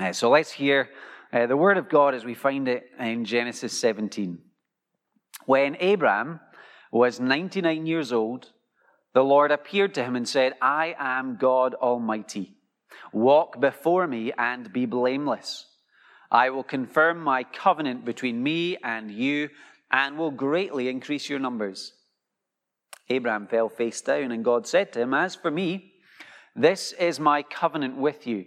Uh, so let's hear uh, the word of God as we find it in Genesis 17. When Abraham was 99 years old, the Lord appeared to him and said, I am God Almighty. Walk before me and be blameless. I will confirm my covenant between me and you and will greatly increase your numbers. Abraham fell face down, and God said to him, As for me, this is my covenant with you.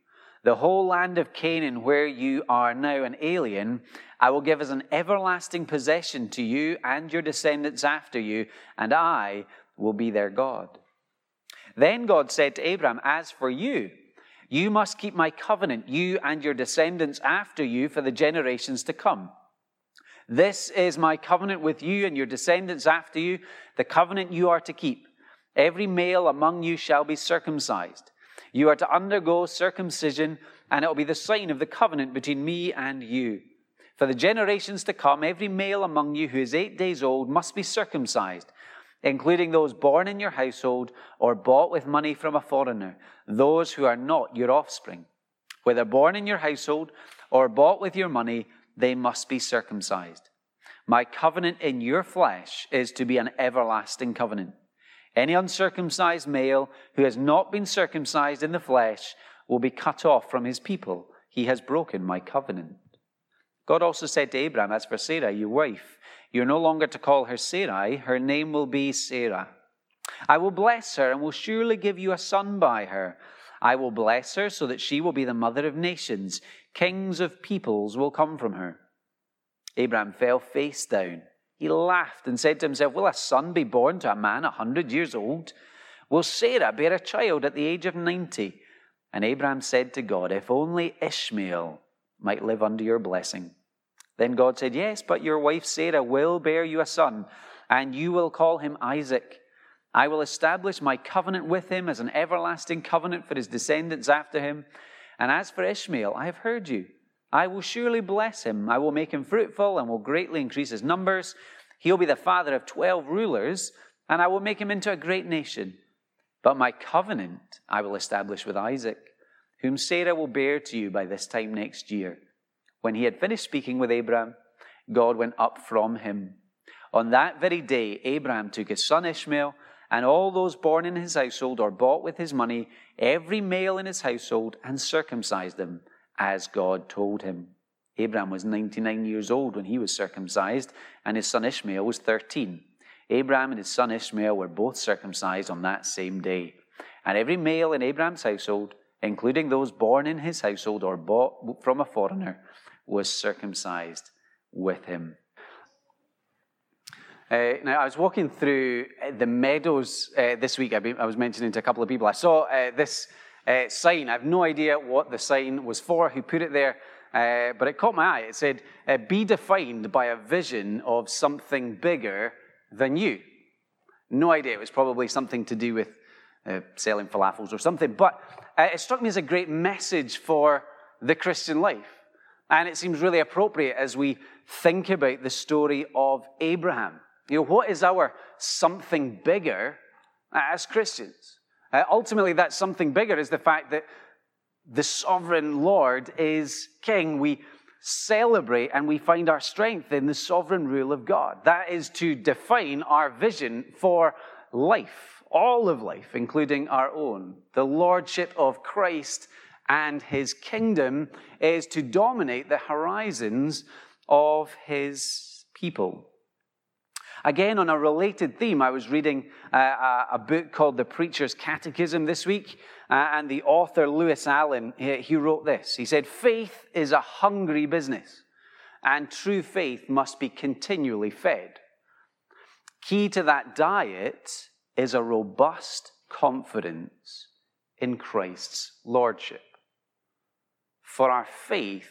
The whole land of Canaan, where you are now an alien, I will give as an everlasting possession to you and your descendants after you, and I will be their God. Then God said to Abraham, As for you, you must keep my covenant, you and your descendants after you, for the generations to come. This is my covenant with you and your descendants after you, the covenant you are to keep. Every male among you shall be circumcised. You are to undergo circumcision, and it will be the sign of the covenant between me and you. For the generations to come, every male among you who is eight days old must be circumcised, including those born in your household or bought with money from a foreigner, those who are not your offspring. Whether born in your household or bought with your money, they must be circumcised. My covenant in your flesh is to be an everlasting covenant. Any uncircumcised male who has not been circumcised in the flesh will be cut off from his people. He has broken my covenant. God also said to Abraham, As for Sarah, your wife, you're no longer to call her Sarai, her name will be Sarah. I will bless her and will surely give you a son by her. I will bless her so that she will be the mother of nations. Kings of peoples will come from her. Abraham fell face down. He laughed and said to himself, Will a son be born to a man a hundred years old? Will Sarah bear a child at the age of ninety? And Abraham said to God, If only Ishmael might live under your blessing. Then God said, Yes, but your wife Sarah will bear you a son, and you will call him Isaac. I will establish my covenant with him as an everlasting covenant for his descendants after him. And as for Ishmael, I have heard you. I will surely bless him. I will make him fruitful and will greatly increase his numbers. He'll be the father of twelve rulers, and I will make him into a great nation. But my covenant I will establish with Isaac, whom Sarah will bear to you by this time next year. When he had finished speaking with Abraham, God went up from him. On that very day, Abraham took his son Ishmael and all those born in his household or bought with his money, every male in his household, and circumcised them as God told him. Abraham was 99 years old when he was circumcised, and his son Ishmael was 13. Abraham and his son Ishmael were both circumcised on that same day. And every male in Abraham's household, including those born in his household or bought from a foreigner, was circumcised with him. Uh, now, I was walking through the meadows uh, this week. I was mentioning to a couple of people. I saw uh, this uh, sign. I have no idea what the sign was for, who put it there, uh, but it caught my eye. It said, Be defined by a vision of something bigger than you. No idea. It was probably something to do with selling falafels or something. But it struck me as a great message for the Christian life. And it seems really appropriate as we think about the story of Abraham. You know, what is our something bigger as Christians? Uh, ultimately, that something bigger is the fact that the sovereign Lord is king. We celebrate and we find our strength in the sovereign rule of God. That is to define our vision for life, all of life, including our own. The lordship of Christ and his kingdom is to dominate the horizons of his people. Again, on a related theme, I was reading uh, a book called The Preacher's Catechism this week, uh, and the author, Lewis Allen, he wrote this. He said, Faith is a hungry business, and true faith must be continually fed. Key to that diet is a robust confidence in Christ's Lordship. For our faith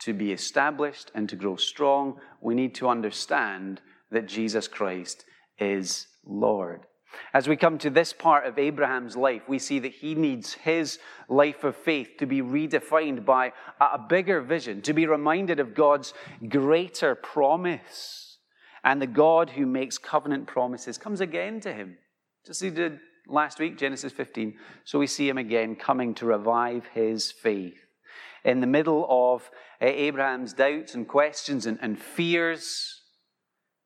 to be established and to grow strong, we need to understand that Jesus Christ is Lord. As we come to this part of Abraham's life, we see that he needs his life of faith to be redefined by a bigger vision, to be reminded of God's greater promise. And the God who makes covenant promises comes again to him, just as he did last week, Genesis 15. So we see him again coming to revive his faith. In the middle of eh, Abraham's doubts and questions and, and fears,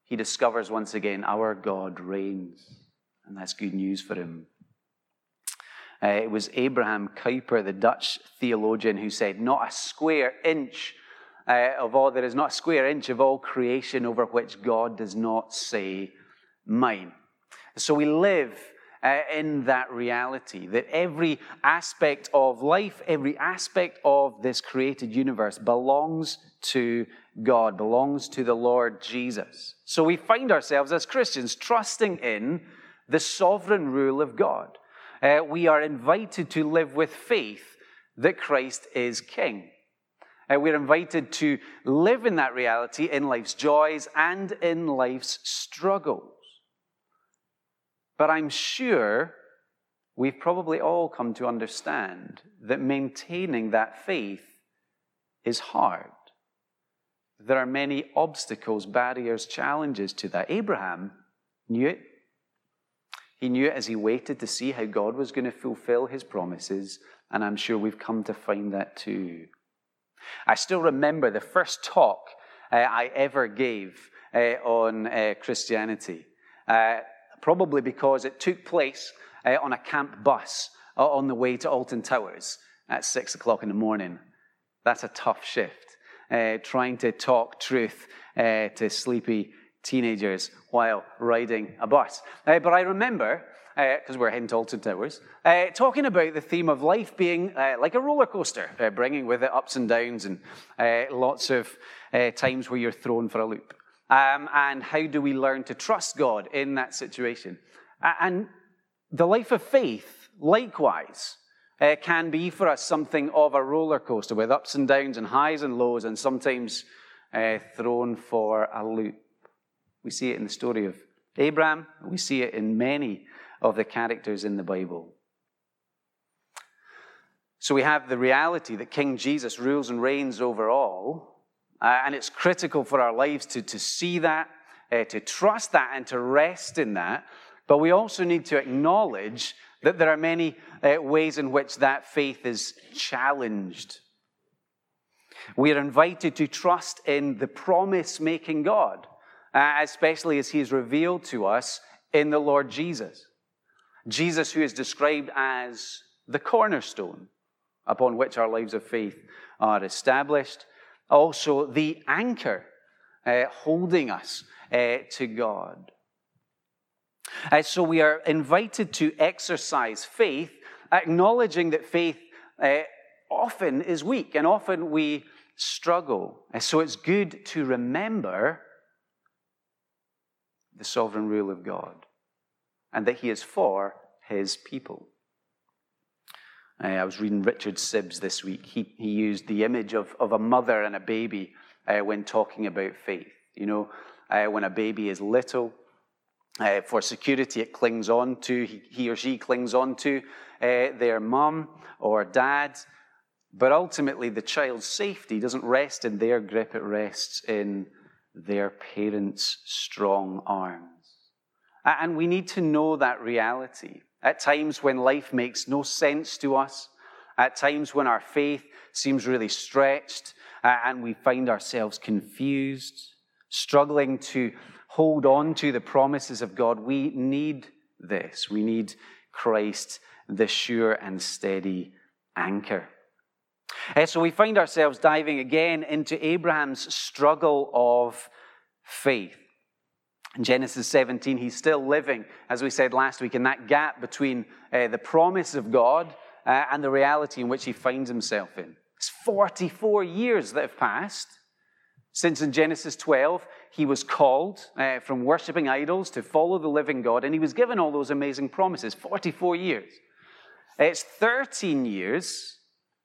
he discovers once again our God reigns. And that's good news for him. Uh, it was Abraham Kuyper, the Dutch theologian, who said, Not a square inch uh, of all, there is not a square inch of all creation over which God does not say, Mine. So we live uh, in that reality that every aspect of life, every aspect of this created universe belongs to God, belongs to the Lord Jesus. So we find ourselves as Christians trusting in the sovereign rule of God. Uh, we are invited to live with faith that Christ is King. Uh, we're invited to live in that reality in life's joys and in life's struggles. But I'm sure we've probably all come to understand that maintaining that faith is hard. There are many obstacles, barriers, challenges to that. Abraham knew it. He knew it as he waited to see how God was going to fulfill his promises, and I'm sure we've come to find that too. I still remember the first talk uh, I ever gave uh, on uh, Christianity, uh, probably because it took place uh, on a camp bus uh, on the way to Alton Towers at six o'clock in the morning. That's a tough shift. trying to talk truth to sleepy teenagers while riding a bus. Uh, but I remember, because uh, we're heading to Alton Towers, uh, talking about the theme of life being uh, like a roller coaster, uh, bringing with it ups and downs and uh, lots of times where you're thrown for a loop. Um, and how do we learn to trust God in that situation? And the life of faith, likewise, uh, can be for us something of a roller coaster with ups and downs and highs and lows, and sometimes uh, thrown for a loop. We see it in the story of Abraham, we see it in many of the characters in the Bible. So we have the reality that King Jesus rules and reigns over all, uh, and it's critical for our lives to, to see that, uh, to trust that, and to rest in that. But we also need to acknowledge that there are many uh, ways in which that faith is challenged. We are invited to trust in the promise making God uh, especially as he is revealed to us in the Lord Jesus. Jesus, who is described as the cornerstone upon which our lives of faith are established, also the anchor uh, holding us uh, to God. Uh, so we are invited to exercise faith, acknowledging that faith uh, often is weak and often we struggle. Uh, so it's good to remember the sovereign rule of God and that He is for His people. Uh, I was reading Richard Sibbes this week. He, he used the image of, of a mother and a baby uh, when talking about faith. You know, uh, when a baby is little, uh, for security, it clings on to, he, he or she clings on to uh, their mum or dad. But ultimately, the child's safety doesn't rest in their grip, it rests in their parents' strong arms. And we need to know that reality. At times when life makes no sense to us, at times when our faith seems really stretched and we find ourselves confused, struggling to hold on to the promises of God, we need this. We need Christ, the sure and steady anchor. So we find ourselves diving again into Abraham's struggle of faith. In Genesis 17, he's still living, as we said last week, in that gap between uh, the promise of God uh, and the reality in which he finds himself in. It's 44 years that have passed since in Genesis 12 he was called uh, from worshiping idols to follow the living God, and he was given all those amazing promises. 44 years. It's 13 years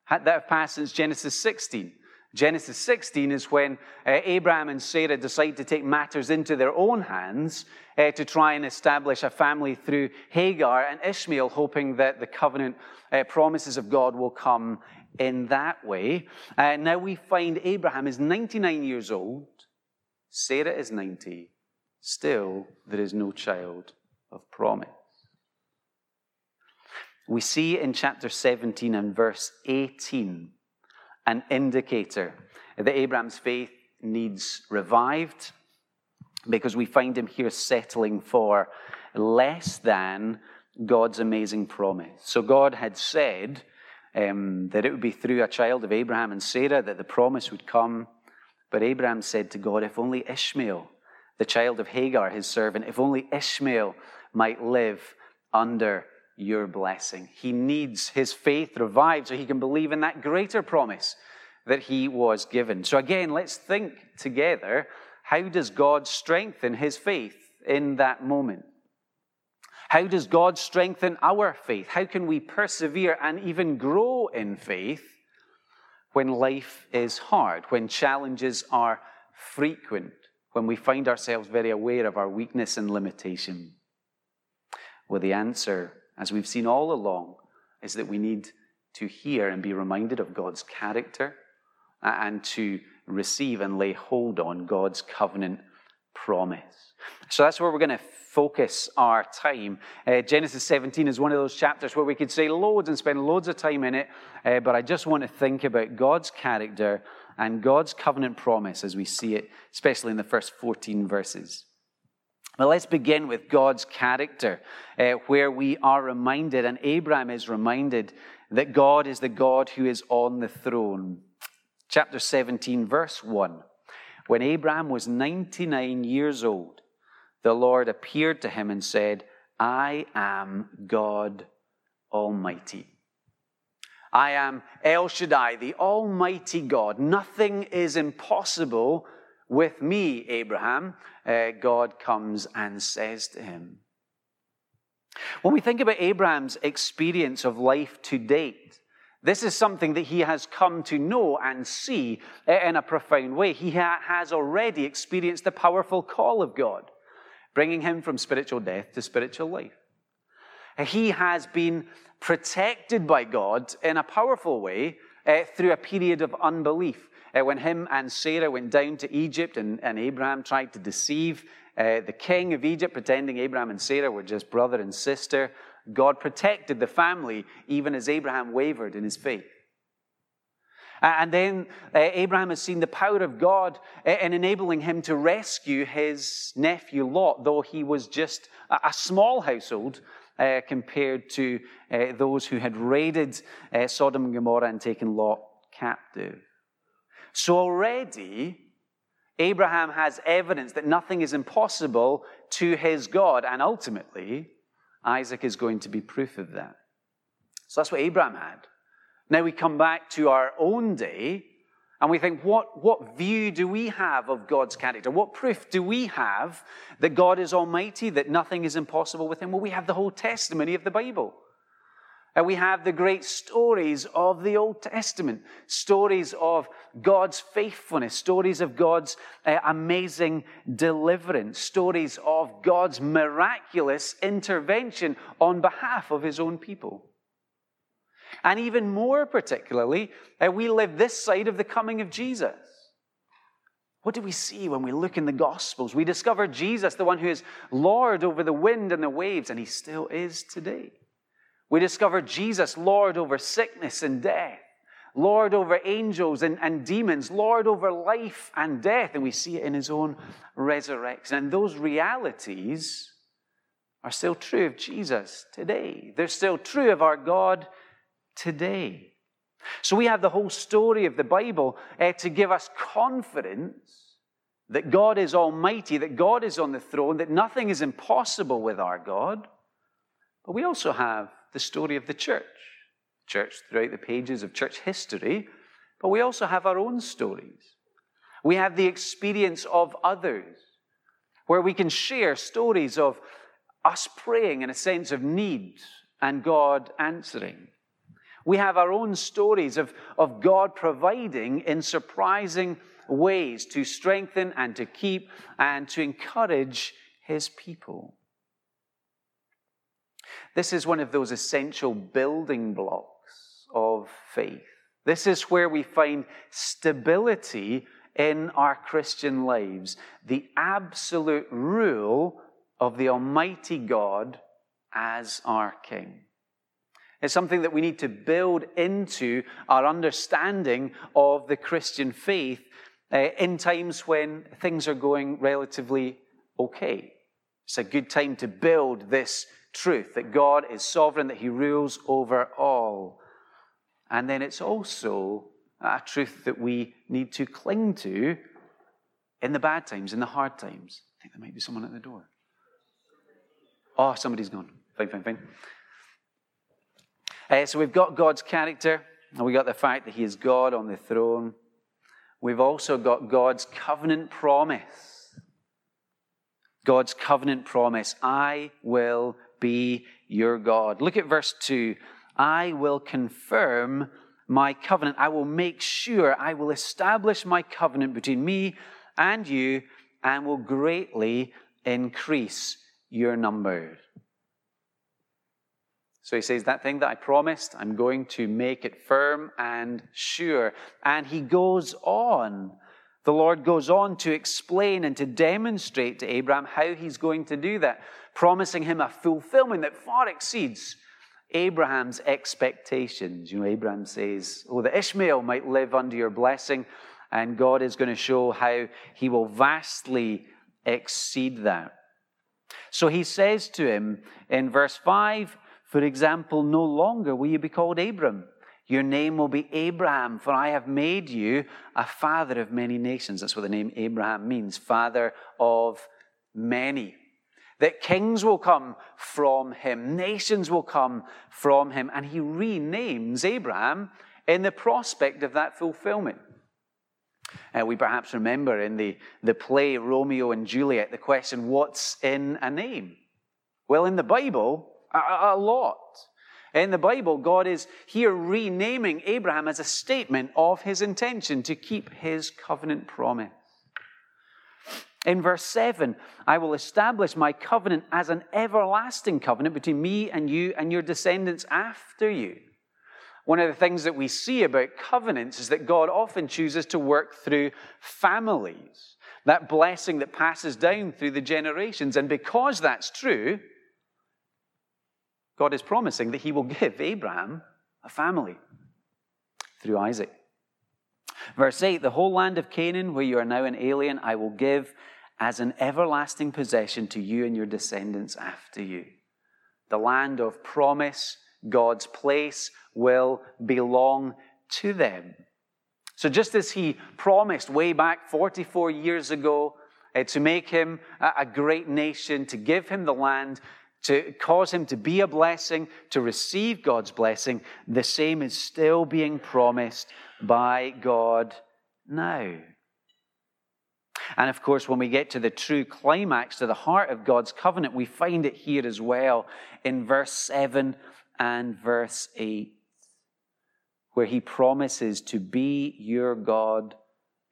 that have passed since Genesis 16, Genesis 16 is when uh, Abraham and Sarah decide to take matters into their own hands uh, to try and establish a family through Hagar and Ishmael, hoping that the covenant uh, promises of God will come in that way. Uh, now we find Abraham is 99 years old, Sarah is 90. Still, there is no child of promise. We see in chapter 17 and verse 18 an indicator that Abraham's faith needs revived because we find him here settling for less than God's amazing promise. So God had said um, that it would be through a child of Abraham and Sarah that the promise would come. But Abraham said to God, If only Ishmael, the child of Hagar, his servant, if only Ishmael might live under your blessing. He needs his faith revived so he can believe in that greater promise that he was given. So, again, let's think together how does God strengthen his faith in that moment? How does God strengthen our faith? How can we persevere and even grow in faith when life is hard, when challenges are frequent, when we find ourselves very aware of our weakness and limitation? Well, the answer, as we've seen all along, is that we need to hear and be reminded of God's character and to receive and lay hold on God's covenant promise. So that's where we're going to focus our time. Uh, Genesis 17 is one of those chapters where we could say loads and spend loads of time in it, uh, but I just want to think about God's character and God's covenant promise as we see it, especially in the first 14 verses. Well, let's begin with God's character, uh, where we are reminded, and Abraham is reminded, that God is the God who is on the throne chapter 17, verse 1. When Abraham was 99 years old, the Lord appeared to him and said, I am God Almighty. I am El Shaddai, the Almighty God. Nothing is impossible with me, Abraham. Uh, God comes and says to him. When we think about Abraham's experience of life to date, this is something that he has come to know and see in a profound way. He has already experienced the powerful call of God, bringing him from spiritual death to spiritual life. He has been protected by God in a powerful way uh, through a period of unbelief. Uh, when him and Sarah went down to Egypt and, and Abraham tried to deceive uh, the king of Egypt, pretending Abraham and Sarah were just brother and sister, God protected the family even as Abraham wavered in his faith. And then uh, Abraham has seen the power of God in enabling him to rescue his nephew Lot, though he was just a small household uh, compared to uh, those who had raided uh, Sodom and Gomorrah and taken Lot captive. So already, Abraham has evidence that nothing is impossible to his God, and ultimately, Isaac is going to be proof of that. So that's what Abraham had. Now we come back to our own day and we think, what, what view do we have of God's character? What proof do we have that God is almighty, that nothing is impossible with him? Well, we have the whole testimony of the Bible. And we have the great stories of the Old Testament, stories of God's faithfulness, stories of God's uh, amazing deliverance, stories of God's miraculous intervention on behalf of his own people. And even more particularly, uh, we live this side of the coming of Jesus. What do we see when we look in the Gospels? We discover Jesus, the one who is Lord over the wind and the waves, and he still is today. We discover Jesus, Lord over sickness and death, Lord over angels and, and demons, Lord over life and death. And we see it in his own resurrection. And those realities are still true of Jesus today. They're still true of our God today. So we have the whole story of the Bible uh, to give us confidence that God is almighty, that God is on the throne, that nothing is impossible with our God. But we also have the story of the church. Church throughout the pages of church history, but we also have our own stories. We have the experience of others, where we can share stories of us praying in a sense of need and God answering. We have our own stories of, of God providing in surprising ways to strengthen and to keep and to encourage his people. This is one of those essential building blocks of faith. This is where we find stability in our Christian lives, the absolute rule of the Almighty God as our King. It's something that we need to build into our understanding of the Christian faith uh, in times when things are going relatively okay. It's a good time to build this truth that God is sovereign, that He rules over all. And then it's also a truth that we need to cling to in the bad times, in the hard times. I think there might be someone at the door. Oh, somebody's gone. Fine, fine, fine. Uh, so we've got God's character, and we've got the fact that He is God on the throne. We've also got God's covenant promise. God's covenant promise I will be your God. Look at verse 2. I will confirm my covenant. I will make sure, I will establish my covenant between me and you and will greatly increase your number. So he says, That thing that I promised, I'm going to make it firm and sure. And he goes on. The Lord goes on to explain and to demonstrate to Abraham how he's going to do that, promising him a fulfillment that far exceeds Abraham's expectations. You know, Abraham says, Oh, that Ishmael might live under your blessing, and God is going to show how he will vastly exceed that. So he says to him in verse 5, for example, no longer will you be called Abram. Your name will be Abraham, for I have made you a father of many nations. That's what the name Abraham means, father of many. That kings will come from him, nations will come from him. And he renames Abraham in the prospect of that fulfillment. Uh, we perhaps remember in the, the play Romeo and Juliet the question, What's in a name? Well, in the Bible, a, a lot. In the Bible, God is here renaming Abraham as a statement of his intention to keep his covenant promise. In verse 7, I will establish my covenant as an everlasting covenant between me and you and your descendants after you. One of the things that we see about covenants is that God often chooses to work through families, that blessing that passes down through the generations. And because that's true, God is promising that he will give Abraham a family through Isaac. Verse 8 The whole land of Canaan, where you are now an alien, I will give as an everlasting possession to you and your descendants after you. The land of promise, God's place, will belong to them. So, just as he promised way back 44 years ago uh, to make him a, a great nation, to give him the land, to cause him to be a blessing, to receive God's blessing, the same is still being promised by God now. And of course, when we get to the true climax, to the heart of God's covenant, we find it here as well in verse 7 and verse 8, where he promises to be your God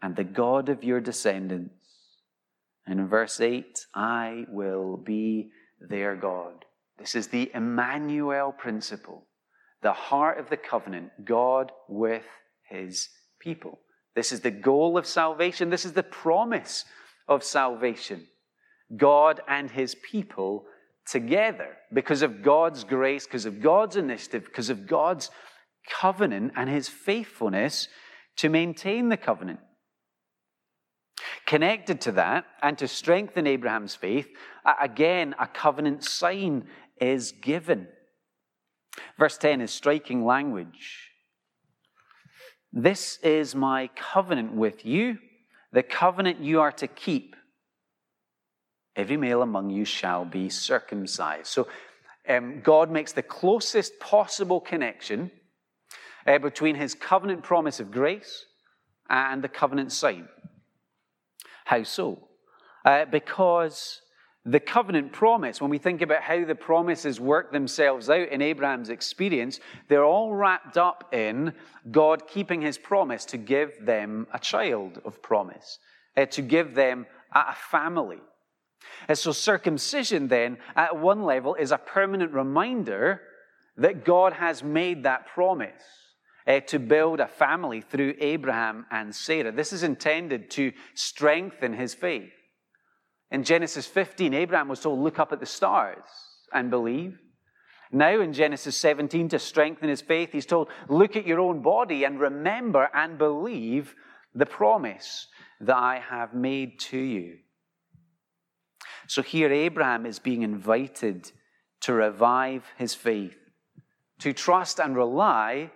and the God of your descendants. And in verse 8, I will be their God. This is the Emmanuel principle, the heart of the covenant, God with his people. This is the goal of salvation. This is the promise of salvation. God and his people together because of God's grace, because of God's initiative, because of God's covenant and his faithfulness to maintain the covenant. Connected to that, and to strengthen Abraham's faith, again, a covenant sign is given. Verse 10 is striking language. This is my covenant with you, the covenant you are to keep. Every male among you shall be circumcised. So um, God makes the closest possible connection uh, between his covenant promise of grace and the covenant sign. How so? Uh, because the covenant promise, when we think about how the promises work themselves out in Abraham's experience, they're all wrapped up in God keeping his promise to give them a child of promise, uh, to give them a family. And so, circumcision, then, at one level, is a permanent reminder that God has made that promise uh, to build a family through Abraham and Sarah. This is intended to strengthen his faith. In Genesis 15, Abraham was told, Look up at the stars and believe. Now, in Genesis 17, to strengthen his faith, he's told, Look at your own body and remember and believe the promise that I have made to you. So here, Abraham is being invited to revive his faith, to trust and rely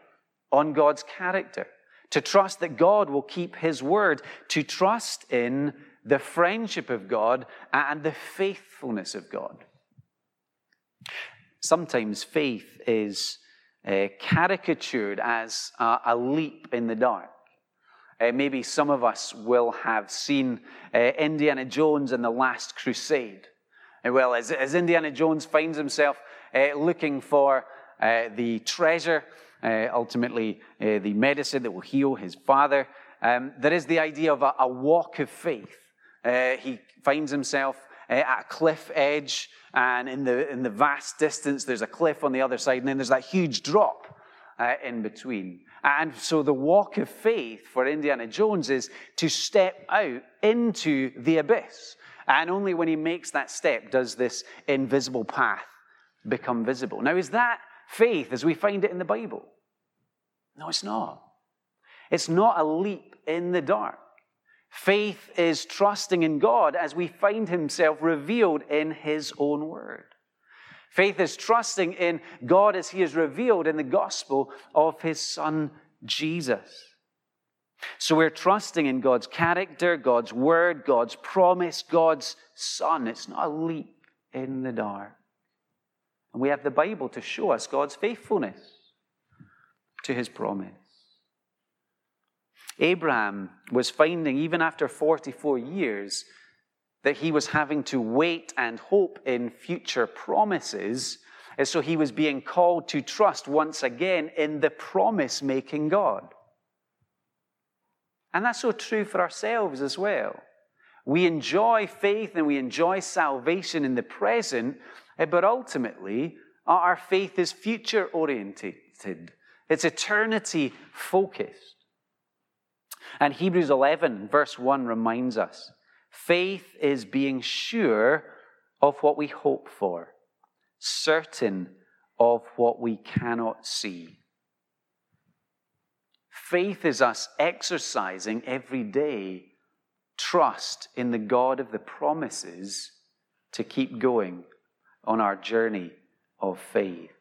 on God's character, to trust that God will keep his word, to trust in the friendship of God and the faithfulness of God. Sometimes faith is uh, caricatured as a, a, leap in the dark. Uh, maybe some of us will have seen uh, Indiana Jones and the Last Crusade. Uh, well, as, as, Indiana Jones finds himself uh, looking for uh, the treasure, ultimately the medicine that will heal his father, um, there is the idea of a, a walk of faith. Uh, he finds himself uh, at a cliff edge, and in the, in the vast distance, there's a cliff on the other side, and then there's that huge drop uh, in between. And so the walk of faith for Indiana Jones is to step out into the abyss. And only when he makes that step does this invisible path become visible. Now, is that faith as we find it in the Bible? No, it's not. It's not a leap in the dark. Faith is trusting in God as we find Himself revealed in His own word. Faith is trusting in God as He is revealed in the gospel of His Son, Jesus. So we're trusting in God's character, God's word, God's promise, God's Son. It's not a leap in the dark. And we have the Bible to show us God's faithfulness to His promise. Abraham was finding, even after 44 years, that he was having to wait and hope in future promises. And so he was being called to trust once again in the promise making God. And that's so true for ourselves as well. We enjoy faith and we enjoy salvation in the present, eh, but ultimately, our faith is future orientated, it's eternity focused. And Hebrews 11, verse 1 reminds us faith is being sure of what we hope for, certain of what we cannot see. Faith is us exercising every day trust in the God of the promises to keep going on our journey of faith.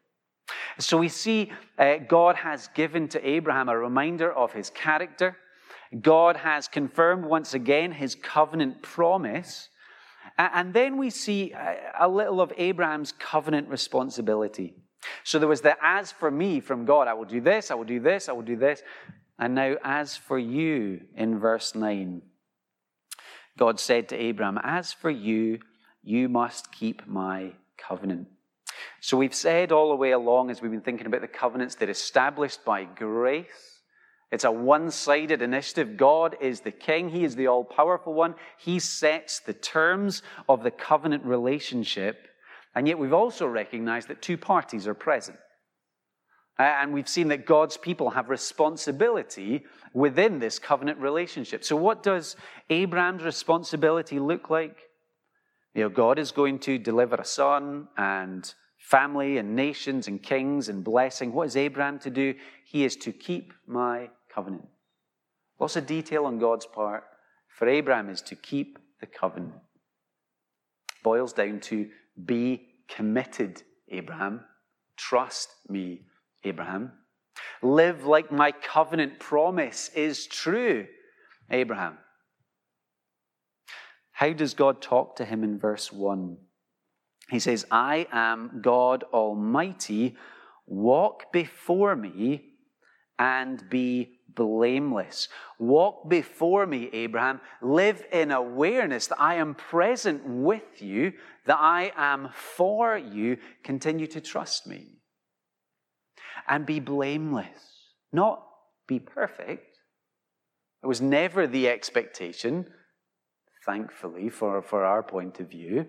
So we see uh, God has given to Abraham a reminder of his character God has confirmed once again his covenant promise. And then we see a little of Abraham's covenant responsibility. So there was the as for me from God, I will do this, I will do this, I will do this. And now, as for you in verse 9, God said to Abraham, As for you, you must keep my covenant. So we've said all the way along as we've been thinking about the covenants, they're established by grace. It's a one sided initiative. God is the king, He is the all powerful one. He sets the terms of the covenant relationship. And yet we've also recognized that two parties are present. And we've seen that God's people have responsibility within this covenant relationship. So, what does Abraham's responsibility look like? You know, God is going to deliver a son and family and nations and kings and blessing. What is Abraham to do? He is to keep my covenant. Lots of detail on God's part for Abraham is to keep the covenant. Boils down to be committed, Abraham. Trust me, Abraham. Live like my covenant promise is true, Abraham. How does God talk to him in verse 1? He says, I am God Almighty. Walk before me and be blameless. Walk before me, Abraham. Live in awareness that I am present with you, that I am for you. Continue to trust me. And be blameless, not be perfect. It was never the expectation, thankfully, for, for our point of view,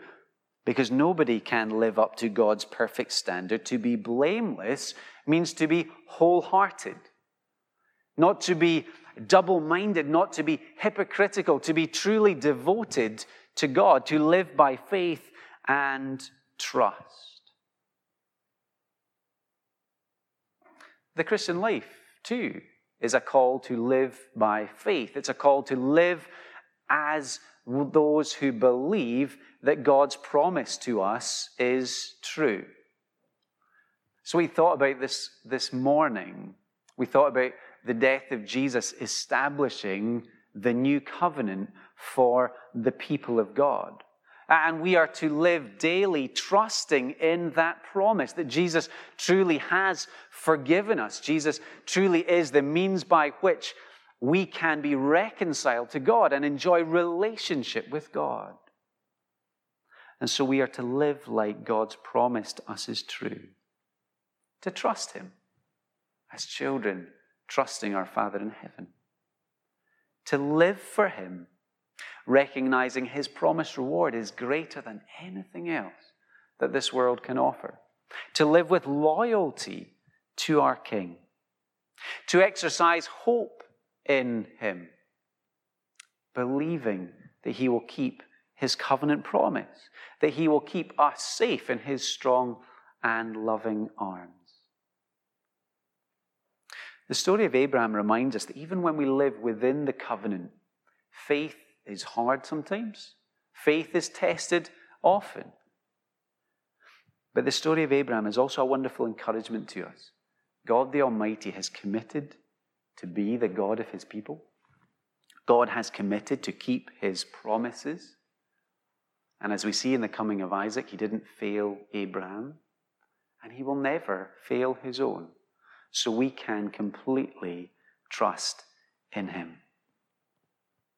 because nobody can live up to God's perfect standard. To be blameless means to be wholehearted, not to be double minded, not to be hypocritical, to be truly devoted to God, to live by faith and trust. The Christian life, too, is a call to live by faith. It's a call to live as those who believe that God's promise to us is true. So we thought about this this morning. We thought about the death of Jesus establishing the new covenant for the people of God. And we are to live daily trusting in that promise that Jesus truly has forgiven us. Jesus truly is the means by which we can be reconciled to God and enjoy relationship with God. And so we are to live like God's promise to us is true, to trust Him as children, trusting our Father in heaven, to live for Him, recognizing His promised reward is greater than anything else that this world can offer, to live with loyalty to our King, to exercise hope in Him, believing that He will keep his covenant promise, that he will keep us safe in his strong and loving arms. The story of Abraham reminds us that even when we live within the covenant, faith is hard sometimes, faith is tested often. But the story of Abraham is also a wonderful encouragement to us. God the Almighty has committed to be the God of his people. God has committed to keep his promises. And as we see in the coming of Isaac, he didn't fail Abraham, and he will never fail his own. So we can completely trust in him.